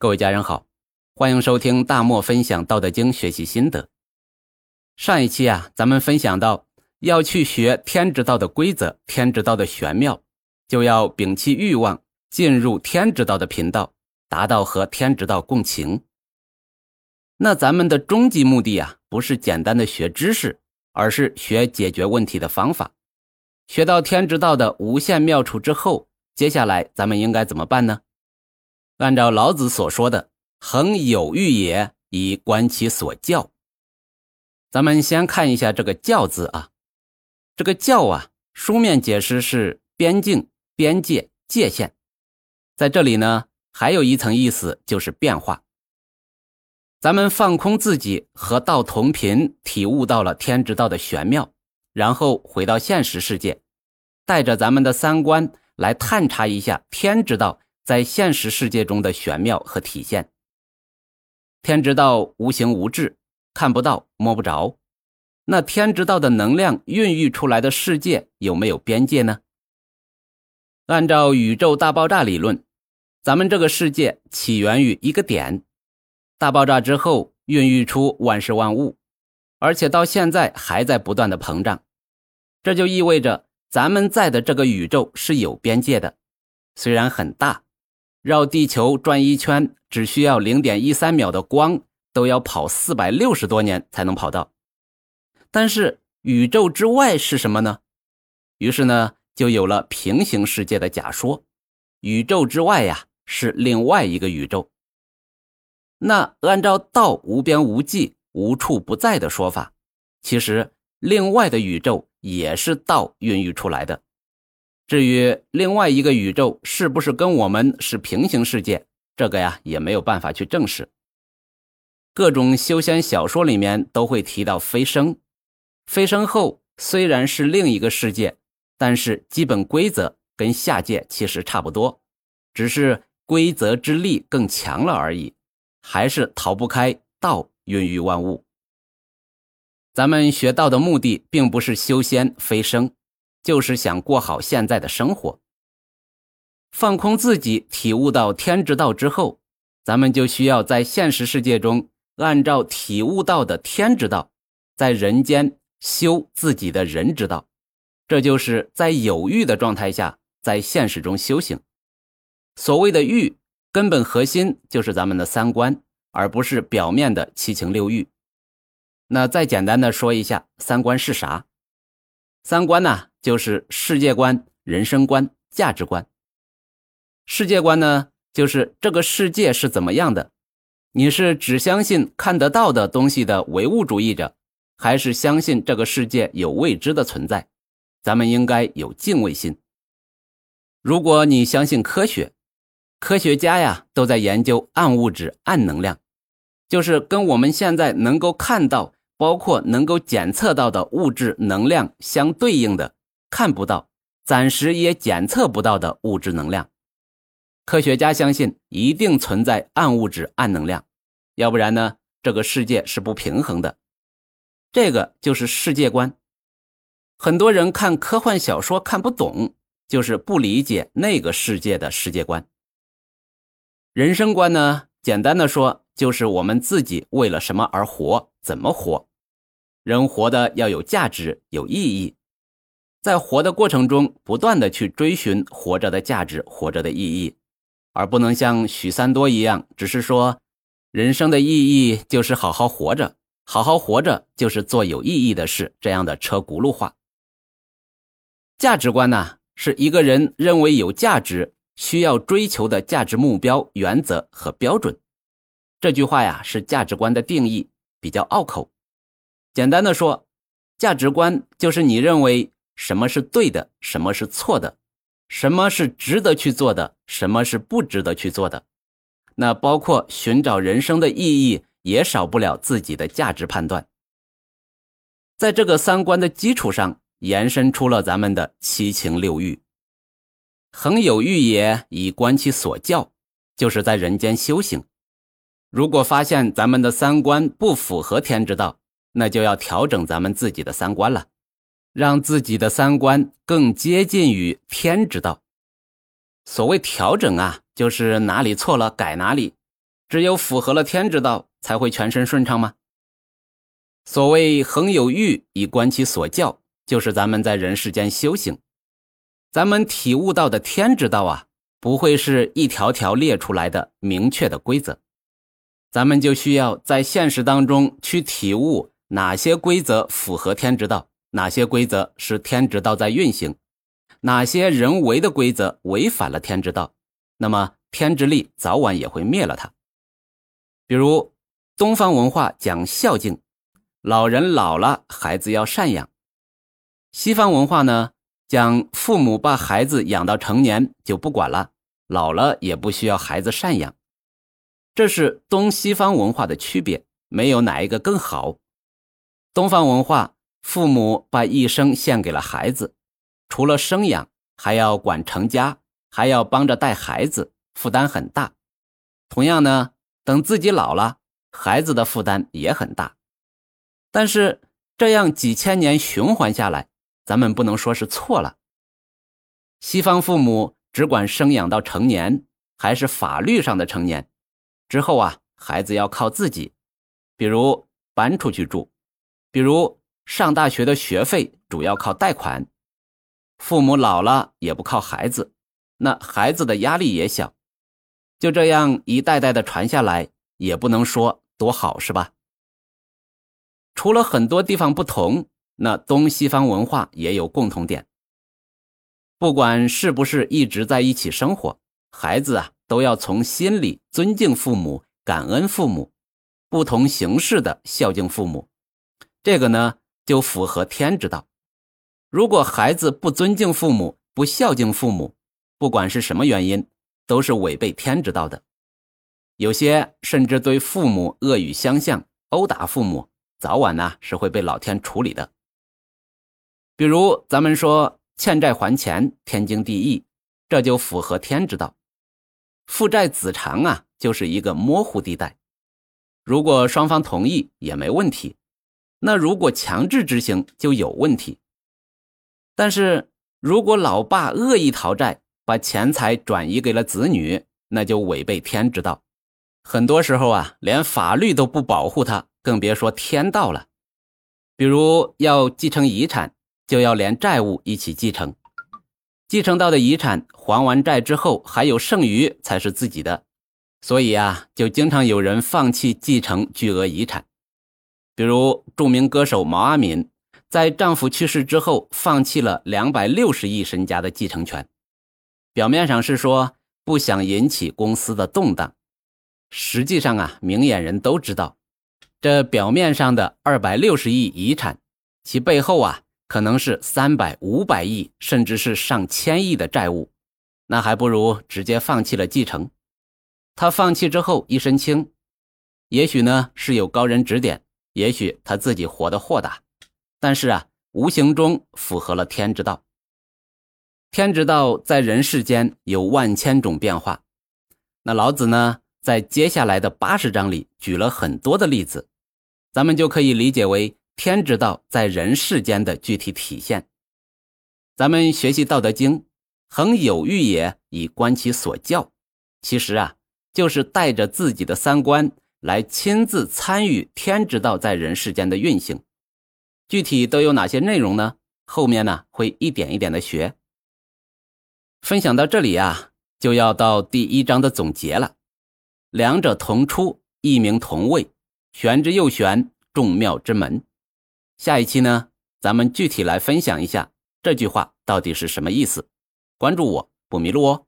各位家人好，欢迎收听大漠分享《道德经》学习心得。上一期啊，咱们分享到，要去学天之道的规则、天之道的玄妙，就要摒弃欲望，进入天之道的频道，达到和天之道共情。那咱们的终极目的啊，不是简单的学知识，而是学解决问题的方法。学到天之道的无限妙处之后，接下来咱们应该怎么办呢？按照老子所说的“恒有欲也，以观其所教”。咱们先看一下这个“教”字啊，这个“教”啊，书面解释是边境、边界、界限，在这里呢，还有一层意思就是变化。咱们放空自己，和道同频，体悟到了天之道的玄妙，然后回到现实世界，带着咱们的三观来探查一下天之道。在现实世界中的玄妙和体现。天之道无形无质，看不到摸不着。那天之道的能量孕育出来的世界有没有边界呢？按照宇宙大爆炸理论，咱们这个世界起源于一个点，大爆炸之后孕育出万事万物，而且到现在还在不断的膨胀。这就意味着咱们在的这个宇宙是有边界的，虽然很大。绕地球转一圈只需要零点一三秒的光，都要跑四百六十多年才能跑到。但是宇宙之外是什么呢？于是呢，就有了平行世界的假说。宇宙之外呀，是另外一个宇宙。那按照道无边无际、无处不在的说法，其实另外的宇宙也是道孕育出来的。至于另外一个宇宙是不是跟我们是平行世界，这个呀也没有办法去证实。各种修仙小说里面都会提到飞升，飞升后虽然是另一个世界，但是基本规则跟下界其实差不多，只是规则之力更强了而已，还是逃不开道孕育万物。咱们学道的目的并不是修仙飞升。就是想过好现在的生活，放空自己，体悟到天之道之后，咱们就需要在现实世界中按照体悟到的天之道，在人间修自己的人之道。这就是在有欲的状态下，在现实中修行。所谓的欲，根本核心就是咱们的三观，而不是表面的七情六欲。那再简单的说一下，三观是啥？三观呢？就是世界观、人生观、价值观。世界观呢，就是这个世界是怎么样的？你是只相信看得到的东西的唯物主义者，还是相信这个世界有未知的存在？咱们应该有敬畏心。如果你相信科学，科学家呀都在研究暗物质、暗能量，就是跟我们现在能够看到、包括能够检测到的物质能量相对应的。看不到，暂时也检测不到的物质能量，科学家相信一定存在暗物质、暗能量，要不然呢，这个世界是不平衡的。这个就是世界观。很多人看科幻小说看不懂，就是不理解那个世界的世界观。人生观呢，简单的说，就是我们自己为了什么而活，怎么活。人活的要有价值，有意义。在活的过程中，不断的去追寻活着的价值、活着的意义，而不能像许三多一样，只是说人生的意义就是好好活着，好好活着就是做有意义的事，这样的车轱辘话。价值观呢，是一个人认为有价值、需要追求的价值目标、原则和标准。这句话呀，是价值观的定义，比较拗口。简单的说，价值观就是你认为。什么是对的，什么是错的，什么是值得去做的，什么是不值得去做的，那包括寻找人生的意义，也少不了自己的价值判断。在这个三观的基础上，延伸出了咱们的七情六欲。恒有欲也，以观其所教，就是在人间修行。如果发现咱们的三观不符合天之道，那就要调整咱们自己的三观了。让自己的三观更接近于天之道。所谓调整啊，就是哪里错了改哪里，只有符合了天之道，才会全身顺畅吗？所谓恒有欲以观其所教，就是咱们在人世间修行，咱们体悟到的天之道啊，不会是一条条列出来的明确的规则，咱们就需要在现实当中去体悟哪些规则符合天之道，哪些规则是天之道在运行，哪些人为的规则违反了天之道，那么天之力早晚也会灭了它。比如东方文化讲孝敬。老人老了，孩子要赡养。西方文化呢，讲父母把孩子养到成年就不管了，老了也不需要孩子赡养。这是东西方文化的区别，没有哪一个更好。东方文化，父母把一生献给了孩子，除了生养，还要管成家，还要帮着带孩子，负担很大。同样呢，等自己老了，孩子的负担也很大。但是这样几千年循环下来，咱们不能说是错了。西方父母只管生养到成年，还是法律上的成年，之后啊，孩子要靠自己，比如搬出去住，比如上大学的学费主要靠贷款。父母老了也不靠孩子，那孩子的压力也小，就这样一代代的传下来，也不能说多好，是吧？除了很多地方不同，那东西方文化也有共同点。不管是不是一直在一起生活，孩子啊都要从心里尊敬父母、感恩父母，不同形式的孝敬父母。这个呢就符合天之道。如果孩子不尊敬父母、不孝敬父母，不管是什么原因，都是违背天之道的。有些甚至对父母恶语相向、殴打父母。早晚呢是会被老天处理的。比如咱们说欠债还钱，天经地义，这就符合天之道。父债子偿啊，就是一个模糊地带。如果双方同意也没问题，那如果强制执行就有问题。但是如果老爸恶意讨债，把钱财转移给了子女，那就违背天之道。很多时候啊，连法律都不保护他。更别说天道了，比如要继承遗产，就要连债务一起继承，继承到的遗产还完债之后还有剩余才是自己的，所以啊，就经常有人放弃继承巨额遗产，比如著名歌手毛阿敏，在丈夫去世之后放弃了两百六十亿身家的继承权，表面上是说不想引起公司的动荡，实际上啊，明眼人都知道。这表面上的二百六十亿遗产，其背后啊，可能是三百、五百亿，甚至是上千亿的债务，那还不如直接放弃了继承。他放弃之后一身轻，也许呢是有高人指点，也许他自己活得豁达，但是啊，无形中符合了天之道。天之道在人世间有万千种变化，那老子呢，在接下来的八十章里举了很多的例子。咱们就可以理解为天之道在人世间的具体体现。咱们学习《道德经》，恒有欲也，以观其所教。其实啊，就是带着自己的三观来亲自参与天之道在人世间的运行。具体都有哪些内容呢？后面呢会一点一点的学。分享到这里啊，就要到第一章的总结了。两者同出，一名同谓。玄之又玄，众妙之门。下一期呢，咱们具体来分享一下这句话到底是什么意思。关注我不迷路哦。